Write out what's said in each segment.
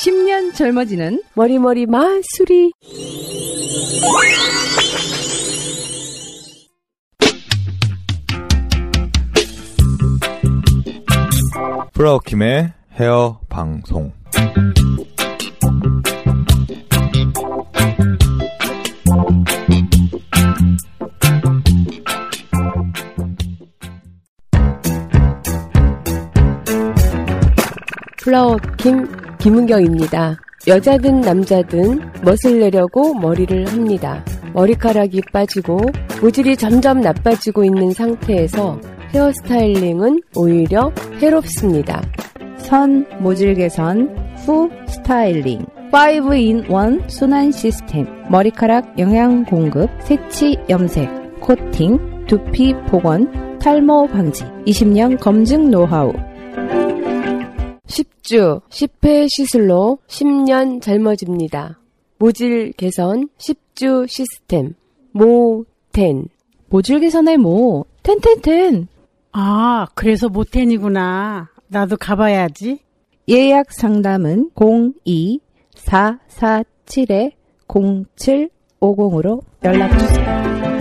십년 젊어지는 머리머리 마수리 프라우킴의 헤어 방송. 플라워 김 김은경입니다. 여자든 남자든 멋을 내려고 머리를 합니다. 머리카락이 빠지고 모질이 점점 나빠지고 있는 상태에서 헤어스타일링은 오히려 해롭습니다. 선 모질 개선 후 스타일링 5in1 순환 시스템 머리카락 영양 공급 색치 염색 코팅 두피 복원 탈모 방지 20년 검증 노하우 10주 10회 시술로 10년 젊어집니다. 모질 개선 10주 시스템 모텐 모질 개선의 모 텐텐텐 아, 그래서 모텐이구나. 나도 가봐야지. 예약 상담은 02-447-0750으로 연락주세요.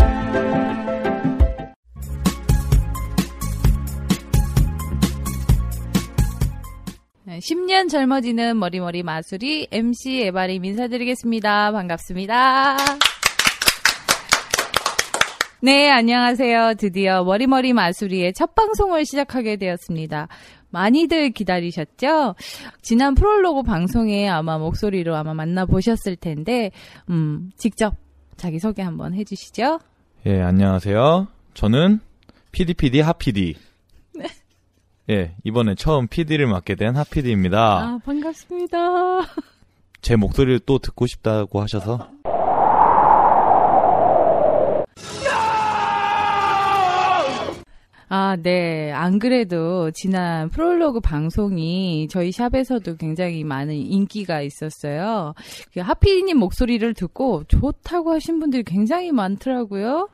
10년 젊어지는 머리머리 마술이 MC 에바림 인사드리겠습니다. 반갑습니다. 네, 안녕하세요. 드디어 머리머리 마술이의 첫 방송을 시작하게 되었습니다. 많이들 기다리셨죠? 지난 프롤로그 방송에 아마 목소리로 아마 만나보셨을 텐데, 음, 직접 자기소개 한번 해주시죠. 예, 안녕하세요. 저는 PDPD 하PD. 예, 이번에 처음 PD를 맡게 된 하PD입니다. 아, 반갑습니다. 제 목소리를 또 듣고 싶다고 하셔서. 아, 네. 안 그래도 지난 프롤로그 방송이 저희 샵에서도 굉장히 많은 인기가 있었어요. 그 하피디님 목소리를 듣고 좋다고 하신 분들이 굉장히 많더라고요.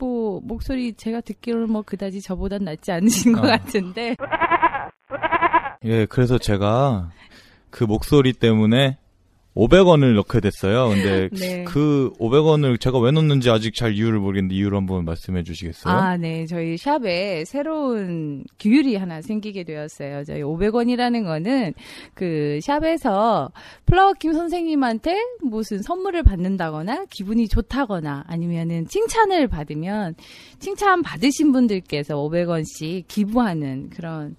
뭐 목소리 제가 듣기로는 뭐 그다지 저보단 낫지 않으신 것 아. 같은데. 예, 그래서 제가 그 목소리 때문에 500원을 넣게 됐어요. 근데 네. 그 500원을 제가 왜 넣는지 아직 잘 이유를 모르겠는데 이유를 한번 말씀해 주시겠어요? 아, 네. 저희 샵에 새로운 규율이 하나 생기게 되었어요. 저희 500원이라는 거는 그 샵에서 플라워킴 선생님한테 무슨 선물을 받는다거나 기분이 좋다거나 아니면은 칭찬을 받으면 칭찬 받으신 분들께서 500원씩 기부하는 그런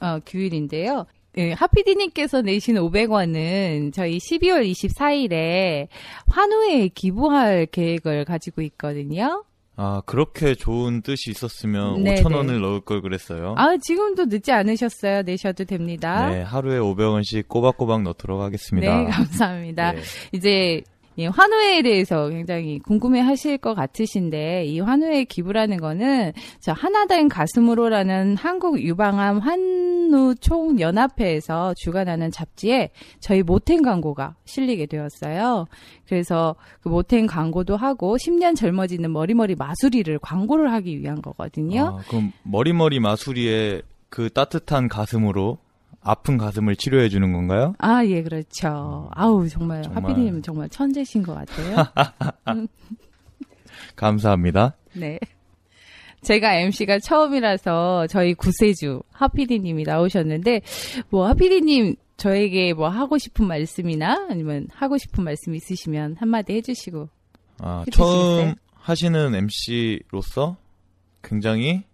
어, 규율인데요. 예, 하피디님께서 내신 500원은 저희 12월 24일에 환우에 기부할 계획을 가지고 있거든요. 아, 그렇게 좋은 뜻이 있었으면 네, 5,000원을 넣을 걸 그랬어요. 아, 지금도 늦지 않으셨어요. 내셔도 됩니다. 네, 하루에 500원씩 꼬박꼬박 넣도록 하겠습니다. 네, 감사합니다. 네. 이제 이 환우회에 대해서 굉장히 궁금해 하실 것 같으신데, 이 환우회 기부라는 거는, 저 하나된 가슴으로라는 한국 유방암 환우 총연합회에서 주관하는 잡지에 저희 모텐 광고가 실리게 되었어요. 그래서 그 모텐 광고도 하고, 10년 젊어지는 머리머리 마수리를 광고를 하기 위한 거거든요. 아, 그럼 머리머리 마수리의 그 따뜻한 가슴으로 아픈 가슴을 치료해 주는 건가요? 아, 예, 그렇죠. 아우, 정말, 정말. 하피디님은 정말 천재신 것 같아요. 음, 감사합니다. 네. 제가 MC가 처음이라서 저희 구세주 하피디님이 나오셨는데 뭐 하피디님 저에게 뭐 하고 싶은 말씀이나 아니면 하고 싶은 말씀 있으시면 한마디 해주시고 아, 해주시겠어요? 처음 하시는 MC로서 굉장히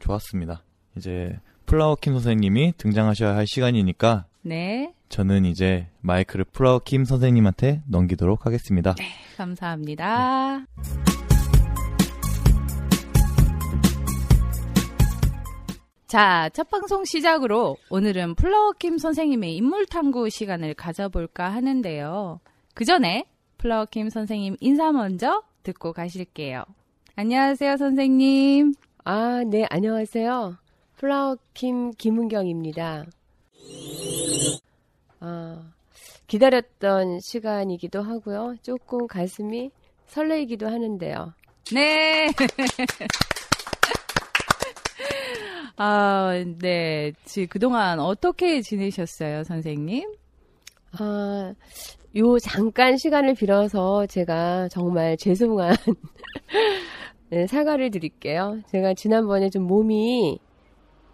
좋았습니다. 이제 플라워킴 선생님이 등장하셔야 할 시간이니까 네 저는 이제 마이크를 플라워킴 선생님한테 넘기도록 하겠습니다. 감사합니다. 자, 첫 방송 시작으로 오늘은 플라워킴 선생님의 인물 탐구 시간을 가져볼까 하는데요. 그 전에 플라워킴 선생님 인사 먼저 듣고 가실게요. 안녕하세요, 선생님. 아, 네, 안녕하세요. 플라워킴 김은경입니다. 아, 기다렸던 시간이기도 하고요. 조금 가슴이 설레이기도 하는데요. 네. 아, 네. 지 그동안 어떻게 지내셨어요, 선생님? 아, 요 잠깐 시간을 빌어서 제가 정말 죄송한 네, 사과를 드릴게요. 제가 지난번에 좀 몸이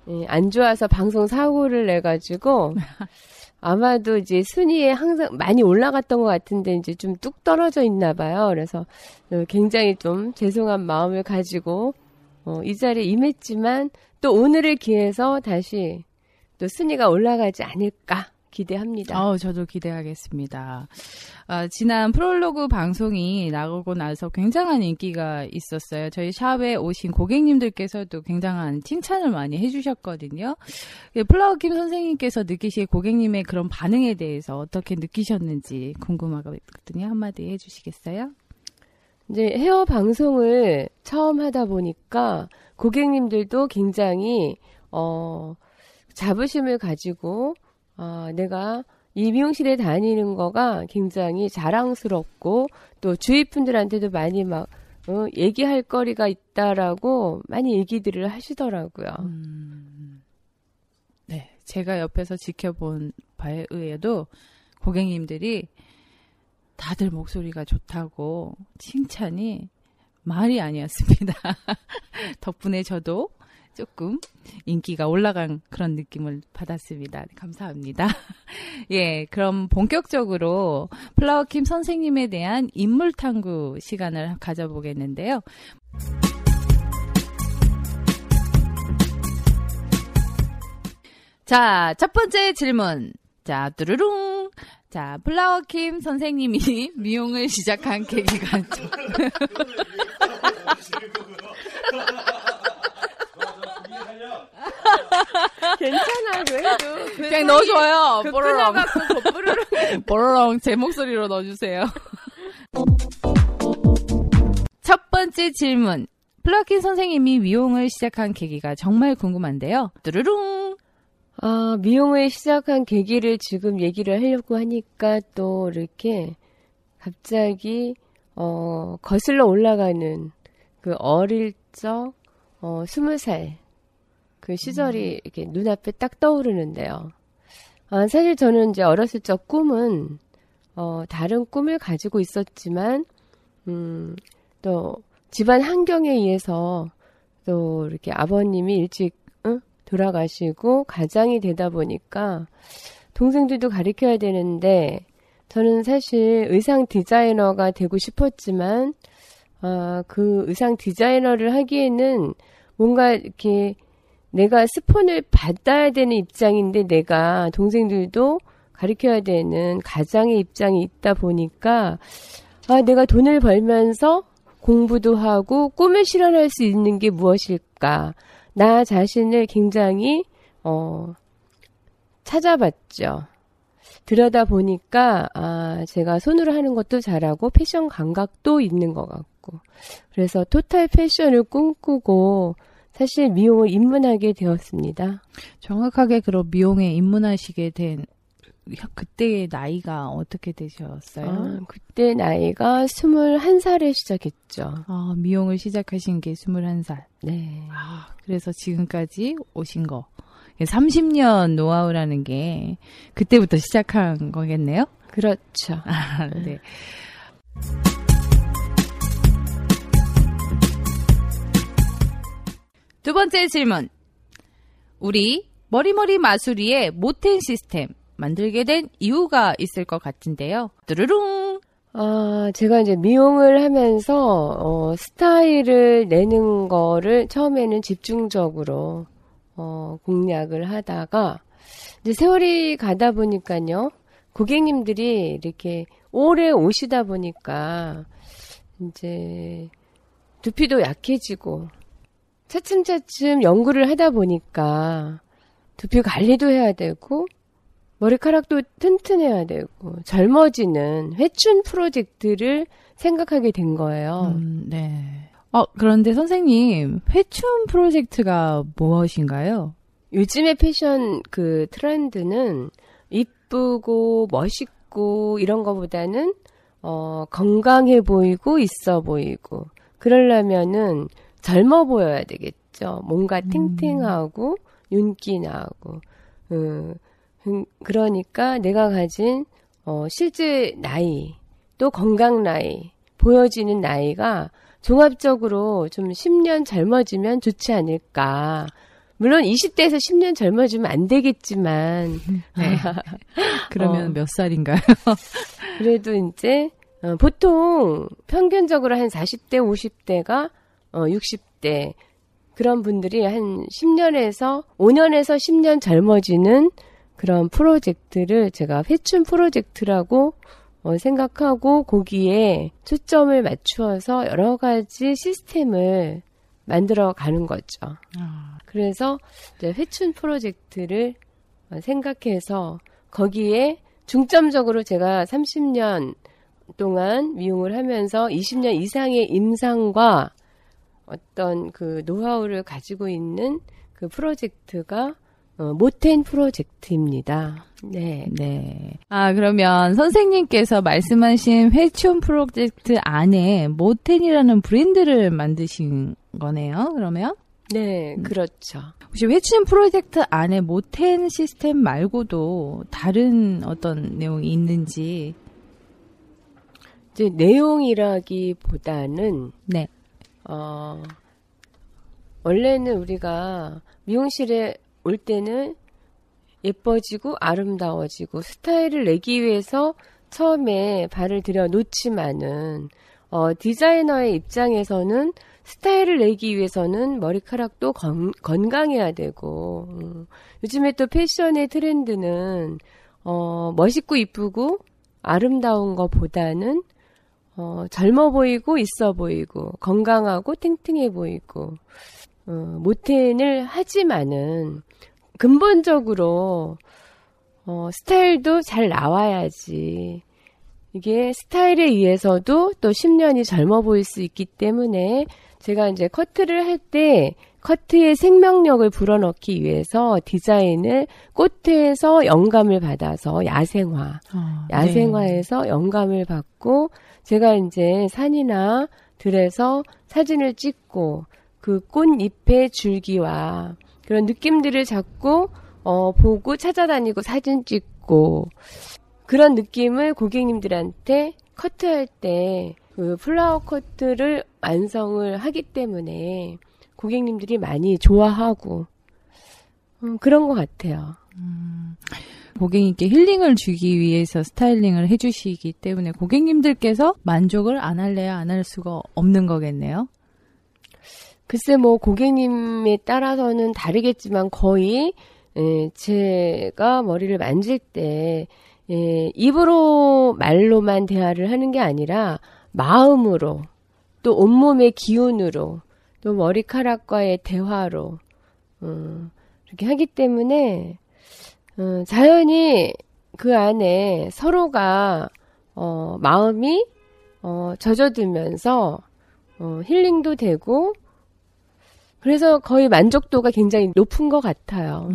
예, 안 좋아서 방송 사고를 내가지고 아마도 이제 순위에 항상 많이 올라갔던 것 같은데 이제 좀 뚝 떨어져 있나 봐요. 그래서 어, 굉장히 좀 죄송한 마음을 가지고 어, 이 자리에 임했지만 또 오늘을 기해서 다시 또 순위가 올라가지 않을까 기대합니다. 어, 저도 기대하겠습니다. 아, 지난 프롤로그 방송이 나오고 나서 굉장한 인기가 있었어요. 저희 샵에 오신 고객님들께서도 굉장한 칭찬을 많이 해주셨거든요. 예, 플라워 김 선생님께서 느끼실 고객님의 그런 반응에 대해서 어떻게 느끼셨는지 궁금하거든요. 한마디 해주시겠어요? 이제 헤어 방송을 처음 하다 보니까 고객님들도 굉장히 어 자부심을 가지고 아 내가 이 미용실에 다니는 거가 굉장히 자랑스럽고 또 주위 분들한테도 많이 막 어, 얘기할 거리가 있다라고 많이 얘기들을 하시더라고요. 네, 제가 옆에서 지켜본 바에 의해도 고객님들이 다들 목소리가 좋다고 칭찬이 말이 아니었습니다. 덕분에 저도 조금 인기가 올라간 그런 느낌을 받았습니다. 감사합니다. 예, 그럼 본격적으로 플라워킴 선생님에 대한 인물 탐구 시간을 가져보겠는데요. 자, 첫 번째 질문. 자, 뚜루룽. 자, 플라워킴 선생님이 미용을 시작한 계기가 괜찮아 그래도 그 그냥 넣어줘요. 그 뽀로롱. 끊어갖고 거꾸로 뽀로롱 제 목소리로 넣어주세요. 첫 번째 질문. 플라워킴 선생님이 미용을 시작한 계기가 정말 궁금한데요. 뚜루룽. 아, 미용을 시작한 계기를 지금 얘기를 하려고 하니까 또 이렇게 갑자기, 어, 거슬러 올라가는 그 어릴 적, 어, 스무 살, 그 시절이 이렇게 눈앞에 딱 떠오르는데요. 아, 사실 저는 이제 어렸을 적 꿈은, 어, 다른 꿈을 가지고 있었지만, 음, 또 집안 환경에 의해서 또 이렇게 아버님이 일찍 응? 돌아가시고 가장이 되다 보니까 동생들도 가르쳐야 되는데 저는 사실 의상 디자이너가 되고 싶었지만 아, 그 의상 디자이너를 하기에는 뭔가 이렇게 내가 스폰을 받아야 되는 입장인데 내가 동생들도 가르쳐야 되는 가장의 입장이 있다 보니까 아, 내가 돈을 벌면서 공부도 하고 꿈을 실현할 수 있는 게 무엇일까? 나 자신을 굉장히 어 찾아봤죠. 들여다 보니까 아 제가 손으로 하는 것도 잘하고 패션 감각도 있는 것 같고 그래서 토탈 패션을 꿈꾸고 사실 미용을 입문하게 되었습니다. 정확하게 그럼 미용에 입문하시게 된 그때의 나이가 어떻게 되셨어요? 아, 그때 나이가 21살에 시작했죠. 아, 미용을 시작하신 게 21살. 네. 아, 그래서 지금까지 오신 거. 30년 노하우라는 게 그때부터 시작한 거겠네요? 그렇죠. 아, 네. 두 번째 질문. 우리 머리머리 마수리의 모텐 시스템 만들게 된 이유가 있을 것 같은데요. 뚜루룽. 아, 제가 이제 미용을 하면서, 어, 스타일을 내는 거를 처음에는 집중적으로, 어, 공략을 하다가, 이제 세월이 가다 보니까요, 고객님들이 이렇게 오래 오시다 보니까, 이제, 두피도 약해지고, 차츰차츰 연구를 하다 보니까, 두피 관리도 해야 되고, 머리카락도 튼튼해야 되고 젊어지는 회춘 프로젝트를 생각하게 된 거예요. 음, 네. 어, 그런데 선생님, 회춘 프로젝트가 무엇인가요? 요즘의 패션 그 트렌드는 이쁘고 멋있고 이런 거보다는 어, 건강해 보이고 있어 보이고 그러려면은 젊어 보여야 되겠죠. 뭔가 탱탱하고 윤기 나고 음, 음, 그러니까 내가 가진 어, 실제 나이 또 건강 나이 보여지는 나이가 종합적으로 좀 10년 젊어지면 좋지 않을까. 물론 20대에서 10년 젊어지면 안 되겠지만 네. 그러면 어. 몇 살인가요? 그래도 이제 어, 보통 평균적으로 한 40대, 50대가 어, 60대 그런 분들이 한 10년에서 5년에서 10년 젊어지는 그런 프로젝트를 제가 회춘 프로젝트라고 어, 생각하고 거기에 초점을 맞추어서 여러 가지 시스템을 만들어 가는 거죠. 그래서 이제 회춘 프로젝트를 어, 생각해서 거기에 중점적으로 제가 30년 동안 미용을 하면서 20년 이상의 임상과 어떤 그 노하우를 가지고 있는 그 프로젝트가 어, 모텐 프로젝트입니다. 네. 네. 아, 그러면 선생님께서 말씀하신 회춘 프로젝트 안에 모텐이라는 브랜드를 만드신 거네요, 그러면? 네, 그렇죠. 혹시 회춘 프로젝트 안에 모텐 시스템 말고도 다른 어떤 내용이 있는지. 이제 내용이라기보다는 네. 어, 원래는 우리가 미용실에 올 때는 예뻐지고 아름다워지고 스타일을 내기 위해서 처음에 발을 들여 놓지만은 어, 디자이너의 입장에서는 스타일을 내기 위해서는 머리카락도 건, 건강해야 되고 음, 요즘에 또 패션의 트렌드는 어, 멋있고 이쁘고 아름다운 것보다는 어, 젊어 보이고 있어 보이고 건강하고 탱탱해 보이고 어, 모텐을 하지만은 근본적으로 어, 스타일도 잘 나와야지. 이게 스타일에 의해서도 또 10년이 젊어 보일 수 있기 때문에 제가 이제 커트를 할 때 커트의 생명력을 불어넣기 위해서 디자인을 꽃에서 영감을 받아서 야생화, 아, 야생화에서 영감을 받고 제가 이제 산이나 들에서 사진을 찍고 그 꽃잎의 줄기와 그런 느낌들을 잡고 어 보고 찾아다니고 사진 찍고 그런 느낌을 고객님들한테 커트할 때 그 플라워 커트를 완성을 하기 때문에 고객님들이 많이 좋아하고 음, 그런 것 같아요. 고객님께 힐링을 주기 위해서 스타일링을 해주시기 때문에 고객님들께서 만족을 안 할래야 안 할 수가 없는 거겠네요. 글쎄 뭐 고객님에 따라서는 다르겠지만 거의 예, 제가 머리를 만질 때 예, 입으로 말로만 대화를 하는 게 아니라 마음으로 또 온몸의 기운으로 또 머리카락과의 대화로 음, 이렇게 하기 때문에 음, 자연히 그 안에 서로가 어, 마음이 어, 젖어들면서 어, 힐링도 되고 그래서 거의 만족도가 굉장히 높은 것 같아요.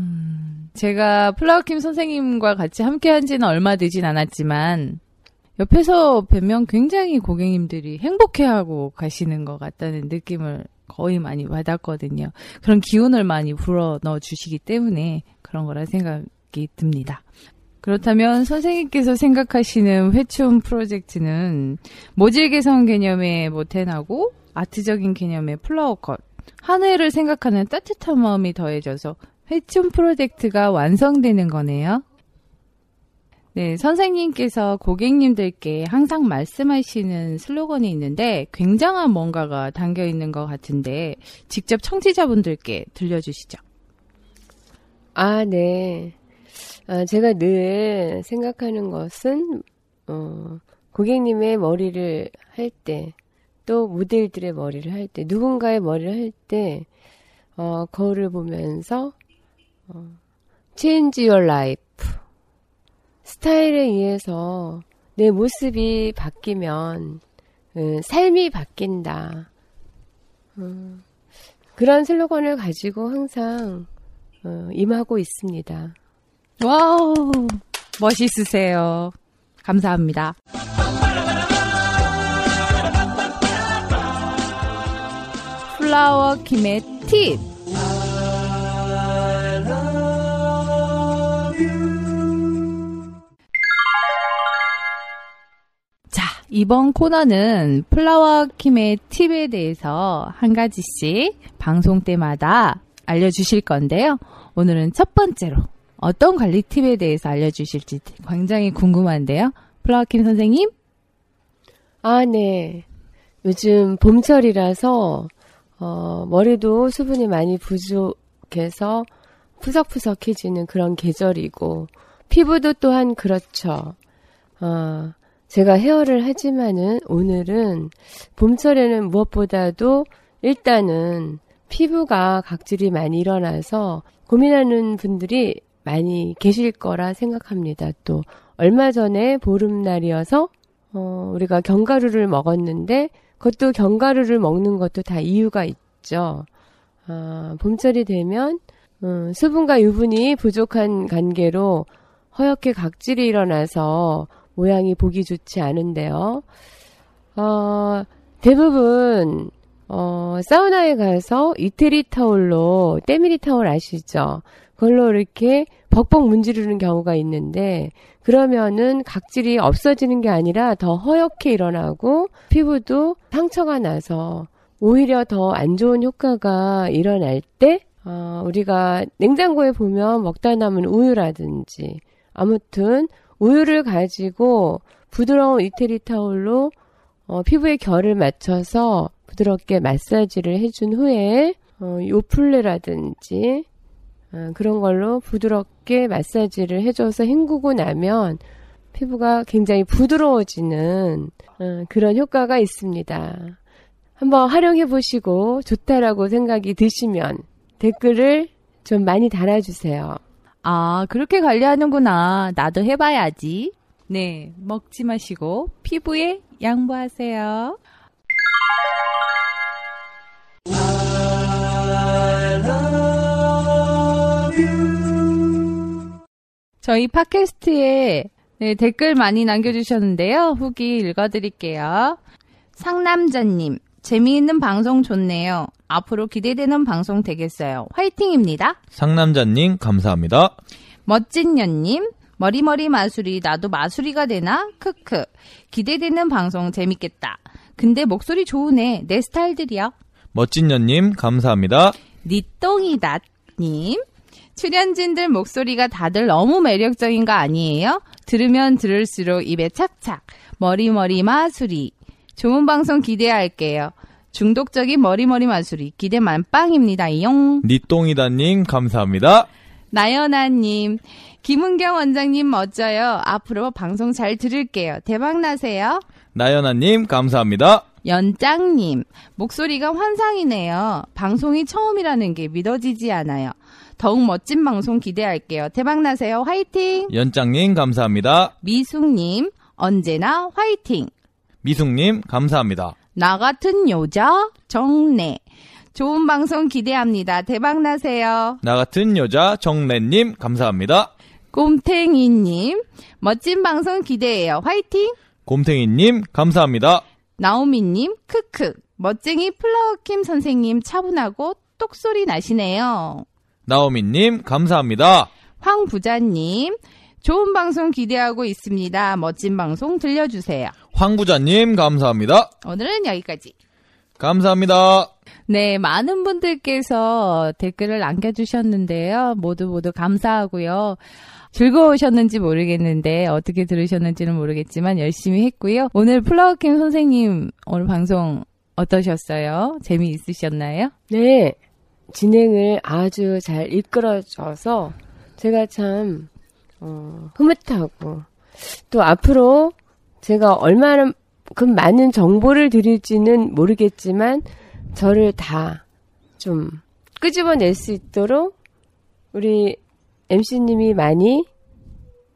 제가 플라워킴 선생님과 같이 함께 한 지는 얼마 되진 않았지만, 옆에서 뵈면 굉장히 고객님들이 행복해하고 가시는 것 같다는 느낌을 거의 많이 받았거든요. 그런 기운을 많이 불어 넣어 주시기 때문에 그런 거라 생각이 듭니다. 그렇다면 선생님께서 생각하시는 회춘 프로젝트는 모질 개선 개념의 모텐하고 아트적인 개념의 플라워 컷 한 해를 생각하는 따뜻한 마음이 더해져서 회춘 프로젝트가 완성되는 거네요. 네, 선생님께서 고객님들께 항상 말씀하시는 슬로건이 있는데 굉장한 뭔가가 담겨 있는 것 같은데 직접 청취자분들께 들려주시죠. 아, 네. 아, 제가 늘 생각하는 것은, 어, 고객님의 머리를 할 때, 또 모델들의 머리를 할 때, 누군가의 머리를 할 때, 어, 거울을 보면서, 어, change your life. 스타일에 의해서 내 모습이 바뀌면, 음, 삶이 바뀐다. 음, 그런 슬로건을 가지고 항상, 어, 임하고 있습니다. Wow, 멋있으세요. 감사합니다. 플라워 김의 팁. 이번 코너는 플라워 킴의 팁에 대해서 한 가지씩 방송 때마다 알려주실 건데요. 오늘은 첫 번째로 어떤 관리 팁에 대해서 알려주실지 굉장히 궁금한데요. 플라워 킴 선생님? 아, 네. 요즘 봄철이라서, 어, 머리도 수분이 많이 부족해서 푸석푸석해지는 그런 계절이고, 피부도 또한 그렇죠. 어, 제가 헤어를 하지만은 오늘은 봄철에는 무엇보다도 일단은 피부가 각질이 많이 일어나서 고민하는 분들이 많이 계실 거라 생각합니다. 또 얼마 전에 보름날이어서 어, 우리가 견과류를 먹었는데 그것도 견과류를 먹는 것도 다 이유가 있죠. 아, 봄철이 되면 음, 수분과 유분이 부족한 관계로 허옇게 각질이 일어나서 모양이 보기 좋지 않은데요. 어, 대부분 어, 사우나에 가서 이태리 타올로 때밀이 타올 아시죠? 그걸로 이렇게 벅벅 문지르는 경우가 있는데 그러면은 각질이 없어지는 게 아니라 더 허옇게 일어나고 피부도 상처가 나서 오히려 더 안 좋은 효과가 일어날 때 어, 우리가 냉장고에 보면 먹다 남은 우유라든지 아무튼 우유를 가지고 부드러운 이태리 타올로 어, 피부의 결을 맞춰서 부드럽게 마사지를 해준 후에 어, 요플레라든지 어, 그런 걸로 부드럽게 마사지를 해줘서 헹구고 나면 피부가 굉장히 부드러워지는 어, 그런 효과가 있습니다. 한번 활용해 보시고 좋다라고 생각이 드시면 댓글을 좀 많이 달아주세요. 아, 그렇게 관리하는구나. 나도 해봐야지. 네, 먹지 마시고 피부에 양보하세요. 저희 팟캐스트에 네, 댓글 많이 남겨주셨는데요. 후기 읽어드릴게요. 상남자님, 재미있는 방송 좋네요. 앞으로 기대되는 방송 되겠어요. 화이팅입니다. 상남자님, 감사합니다. 멋진년님, 머리머리 마술이 나도 마술이가 되나? 크크. 기대되는 방송 재밌겠다. 근데 목소리 좋으네. 내 스타일들이요. 멋진년님, 감사합니다. 니똥이다님. 출연진들 목소리가 다들 너무 매력적인 거 아니에요? 들으면 들을수록 입에 착착. 머리머리 마술이. 좋은 방송 기대할게요. 중독적인 머리머리 마술이. 기대 만빵입니다. 이용. 니똥이다님, 감사합니다. 나연아님. 김은경 원장님 멋져요. 앞으로 방송 잘 들을게요. 대박 나세요. 나연아님, 감사합니다. 연짱님, 목소리가 환상이네요. 방송이 처음이라는 게 믿어지지 않아요. 더욱 멋진 방송 기대할게요. 대박나세요. 화이팅! 연장님, 감사합니다. 미숙님, 언제나 화이팅! 미숙님, 감사합니다. 나 같은 여자, 정래. 좋은 방송 기대합니다. 대박 나세요. 나 같은 여자, 정래님, 감사합니다. 꼼탱이님, 멋진 방송 기대해요. 화이팅! 곰탱이님, 감사합니다. 나오미님, 크크. 멋쟁이 플라워킴 선생님 차분하고 똑소리 나시네요. 나오미님, 감사합니다. 황 부자님, 좋은 방송 기대하고 있습니다. 멋진 방송 들려주세요. 황 부자님, 감사합니다. 오늘은 여기까지. 감사합니다. 네, 많은 분들께서 댓글을 남겨주셨는데요. 모두 모두 감사하고요. 즐거우셨는지 모르겠는데 어떻게 들으셨는지는 모르겠지만 열심히 했고요. 오늘 플라워킴 선생님 오늘 방송 어떠셨어요? 재미있으셨나요? 네, 진행을 아주 잘 이끌어줘서 제가 참 어, 흐뭇하고 또 앞으로 제가 얼마나 그 많은 정보를 드릴지는 모르겠지만 저를 다 좀 끄집어낼 수 있도록 우리 MC님이 많이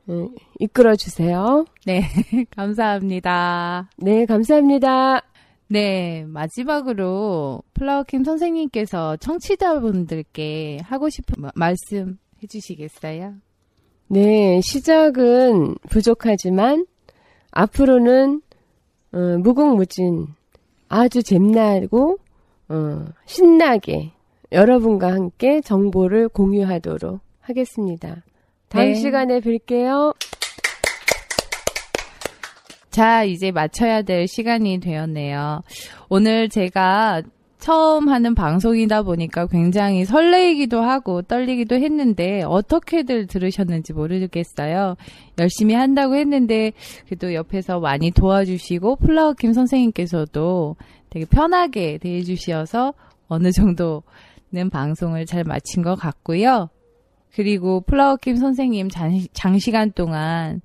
음, 이끌어 주세요. 네, 감사합니다. 네, 감사합니다. 네, 마지막으로 플라워킴 선생님께서 청취자분들께 하고 싶은 마- 말씀 해주시겠어요? 네, 시작은 부족하지만 앞으로는 어, 무궁무진 아주 잼나고 어, 신나게 여러분과 함께 정보를 공유하도록 하겠습니다. 다음 네. 시간에 뵐게요. 자, 이제 맞춰야 될 시간이 되었네요. 오늘 제가 처음 하는 방송이다 보니까 굉장히 설레이기도 하고 떨리기도 했는데 어떻게들 들으셨는지 모르겠어요. 열심히 한다고 했는데 그래도 옆에서 많이 도와주시고 플라워킴 선생님께서도 되게 편하게 대해주셔서 어느 정도는 방송을 잘 마친 것 같고요. 그리고 플라워킴 선생님 장, 장시간 동안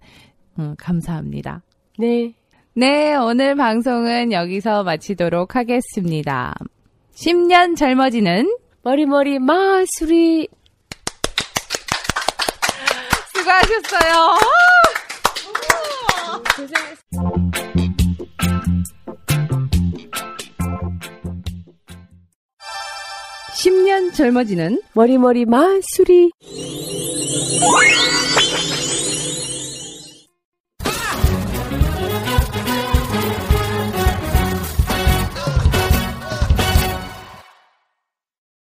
음, 감사합니다. 네. 네, 오늘 방송은 여기서 마치도록 하겠습니다. 10년 젊어지는 머리머리 마수리 수고하셨어요. (10년) 젊어지는 머리머리 아!